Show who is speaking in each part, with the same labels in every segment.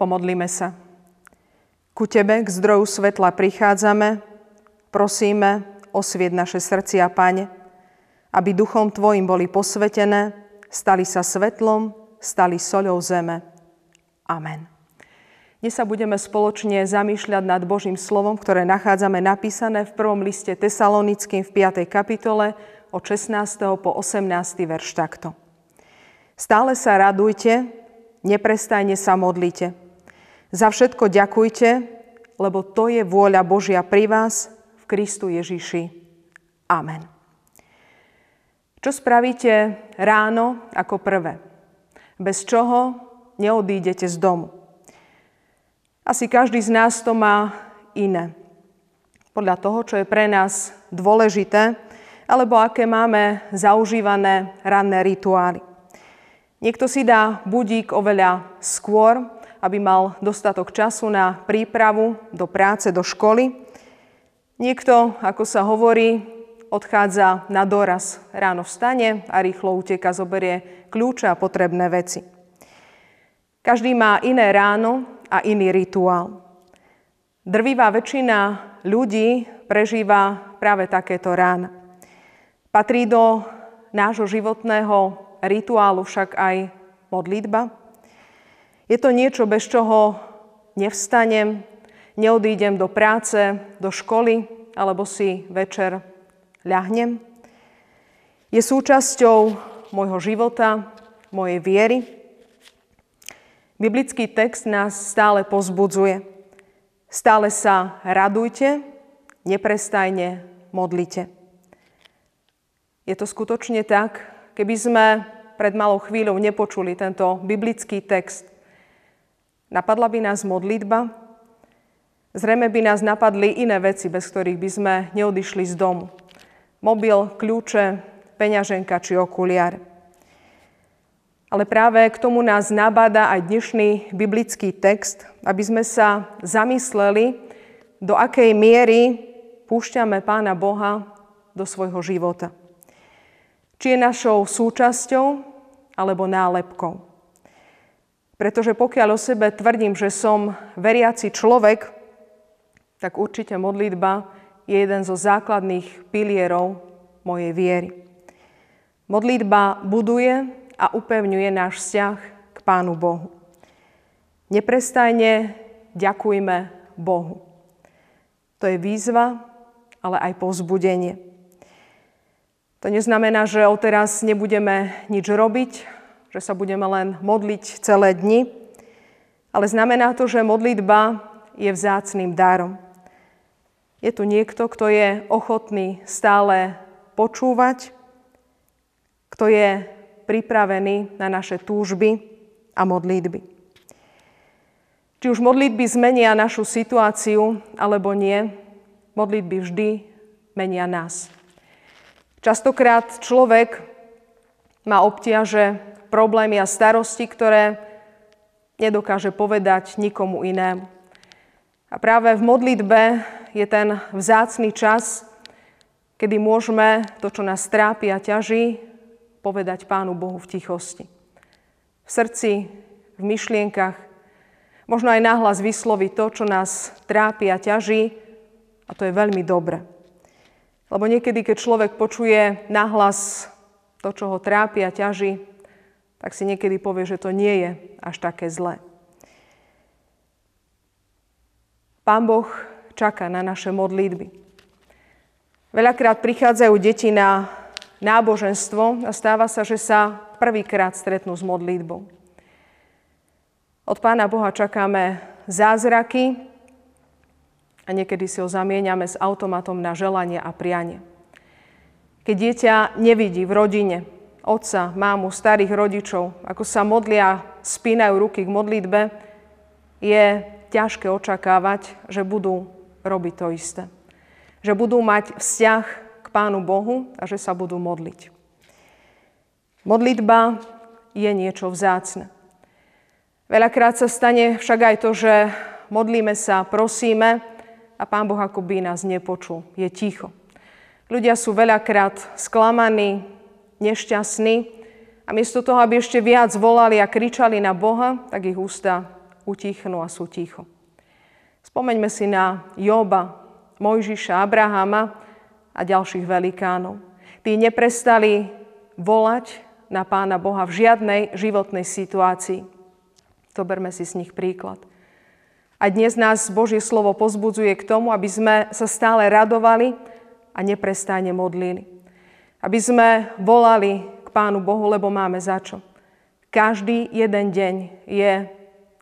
Speaker 1: Pomodlíme sa. Ku Tebe, k zdroju svetla prichádzame, prosíme, osviet naše srdcia, Pane, aby duchom Tvojim boli posvetené, stali sa svetlom, stali soľou zeme. Amen. Dnes sa budeme spoločne zamýšľať nad Božím slovom, ktoré nachádzame napísané v prvom liste Tesalonickým v 5. kapitole od 16. po 18. verš takto. Stále sa radujte, neprestajne sa modlite. Za všetko ďakujte, lebo to je vôľa Božia pri vás v Kristu Ježiši. Amen. Čo spravíte ráno ako prvé? Bez čoho neodídete z domu? Asi každý z nás to má iné. Podľa toho, čo je pre nás dôležité, alebo aké máme zaužívané ranné rituály. Niekto si dá budík oveľa skôr, aby mal dostatok času na prípravu do práce, do školy. Niekto, ako sa hovorí, odchádza na doraz. Ráno vstane a rýchlo uteka, zoberie kľúče a potrebné veci. Každý má iné ráno a iný rituál. Drvivá väčšina ľudí prežíva práve takéto rána. Patrí do nášho životného rituálu však aj modlitba. Je to niečo, bez čoho nevstanem, neodídem do práce, do školy alebo si večer ľahnem. Je súčasťou môjho života, mojej viery. Biblický text nás stále pozbudzuje. Stále sa radujte, neprestajne modlite. Je to skutočne tak, Keby sme pred malou chvíľou nepočuli tento biblický text, napadla by nás modlitba? Zrejme by nás napadli iné veci, bez ktorých by sme neodišli z domu. Mobil, kľúče, peňaženka či okuliare. Ale práve k tomu nás nabáda aj dnešný biblický text, aby sme sa zamysleli, do akej miery púšťame Pána Boha do svojho života či je našou súčasťou alebo nálepkou. Pretože pokiaľ o sebe tvrdím, že som veriaci človek, tak určite modlitba je jeden zo základných pilierov mojej viery. Modlitba buduje a upevňuje náš vzťah k Pánu Bohu. Neprestajne ďakujme Bohu. To je výzva, ale aj povzbudenie. To neznamená, že odteraz nebudeme nič robiť, že sa budeme len modliť celé dni, ale znamená to, že modlitba je vzácným darom. Je tu niekto, kto je ochotný stále počúvať, kto je pripravený na naše túžby a modlitby. Či už modlitby zmenia našu situáciu alebo nie, modlitby vždy menia nás. Častokrát človek má obťaže, problémy a starosti, ktoré nedokáže povedať nikomu inému. A práve v modlitbe je ten vzácný čas, kedy môžeme to, čo nás trápi a ťaží, povedať Pánu Bohu v tichosti. V srdci, v myšlienkach, možno aj náhlas vysloviť to, čo nás trápi a ťaží, a to je veľmi dobre. Lebo niekedy, keď človek počuje nahlas to, čo ho trápi a ťaží, tak si niekedy povie, že to nie je až také zlé. Pán Boh čaká na naše modlitby. Veľakrát prichádzajú deti na náboženstvo a stáva sa, že sa prvýkrát stretnú s modlitbou. Od Pána Boha čakáme zázraky, a niekedy si ho zamieňame s automatom na želanie a prianie. Keď dieťa nevidí v rodine otca, mámu, starých rodičov, ako sa modlia, spínajú ruky k modlitbe, je ťažké očakávať, že budú robiť to isté. Že budú mať vzťah k Pánu Bohu a že sa budú modliť. Modlitba je niečo vzácne. Veľakrát sa stane však aj to, že modlíme sa, prosíme, a Pán Boh akoby nás nepočul. Je ticho. Ľudia sú veľakrát sklamaní, nešťastní a miesto toho, aby ešte viac volali a kričali na Boha, tak ich ústa utichnú a sú ticho. Spomeňme si na Joba, Mojžiša, Abrahama a ďalších velikánov. Tí neprestali volať na Pána Boha v žiadnej životnej situácii. Zoberme si z nich príklad. A dnes nás Božie slovo pozbudzuje k tomu, aby sme sa stále radovali a neprestajne modlili. Aby sme volali k Pánu Bohu, lebo máme za čo. Každý jeden deň je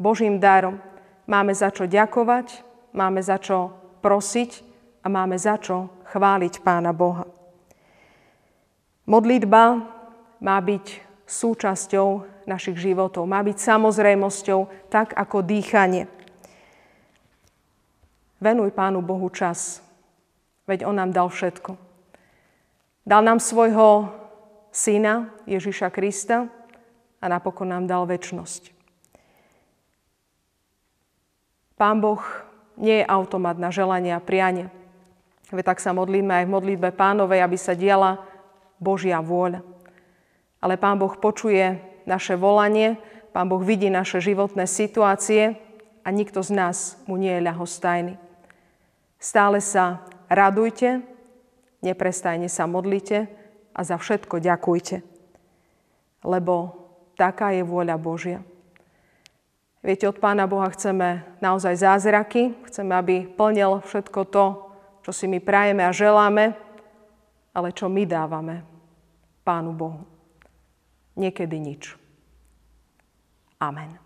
Speaker 1: Božím darom. Máme za čo ďakovať, máme za čo prosiť a máme za čo chváliť Pána Boha. Modlitba má byť súčasťou našich životov, má byť samozrejmosťou, tak ako dýchanie. Venuj Pánu Bohu čas, veď On nám dal všetko. Dal nám svojho syna Ježiša Krista a napokon nám dal väčnosť. Pán Boh nie je automat na želanie a prianie. Veď tak sa modlíme aj v modlitbe pánovej, aby sa diala Božia vôľa. Ale Pán Boh počuje naše volanie, Pán Boh vidí naše životné situácie a nikto z nás mu nie je ľahostajný. Stále sa radujte, neprestajne sa modlite a za všetko ďakujte, lebo taká je vôľa Božia. Viete, od Pána Boha chceme naozaj zázraky, chceme, aby plnil všetko to, čo si my prajeme a želáme, ale čo my dávame Pánu Bohu. Niekedy nič. Amen.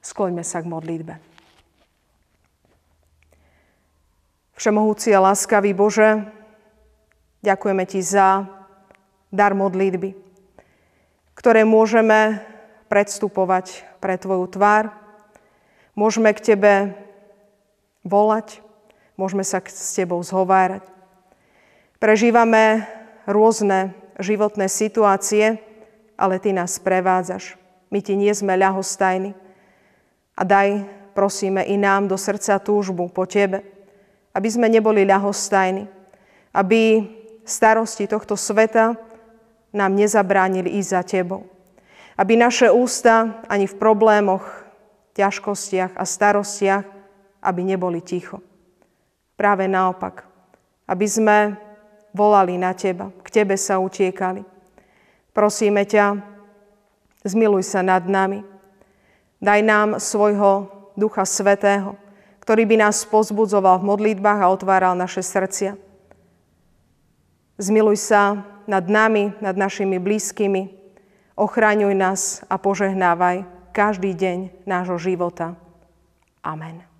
Speaker 1: Skloňme sa k modlitbe. Všemohúci a láskavý Bože, ďakujeme Ti za dar modlitby, ktoré môžeme predstupovať pre Tvoju tvár. Môžeme k Tebe volať, môžeme sa s Tebou zhovárať. Prežívame rôzne životné situácie, ale Ty nás prevádzaš. My Ti nie sme ľahostajní. A daj, prosíme, i nám do srdca túžbu po Tebe, aby sme neboli ľahostajní, aby starosti tohto sveta nám nezabránili ísť za Tebou. Aby naše ústa ani v problémoch, ťažkostiach a starostiach, aby neboli ticho. Práve naopak, aby sme volali na Teba, k Tebe sa utiekali. Prosíme ťa, zmiluj sa nad nami. Daj nám svojho Ducha Svetého, ktorý by nás pozbudzoval v modlitbách a otváral naše srdcia. Zmiluj sa nad nami, nad našimi blízkymi. Ochraňuj nás a požehnávaj každý deň nášho života. Amen.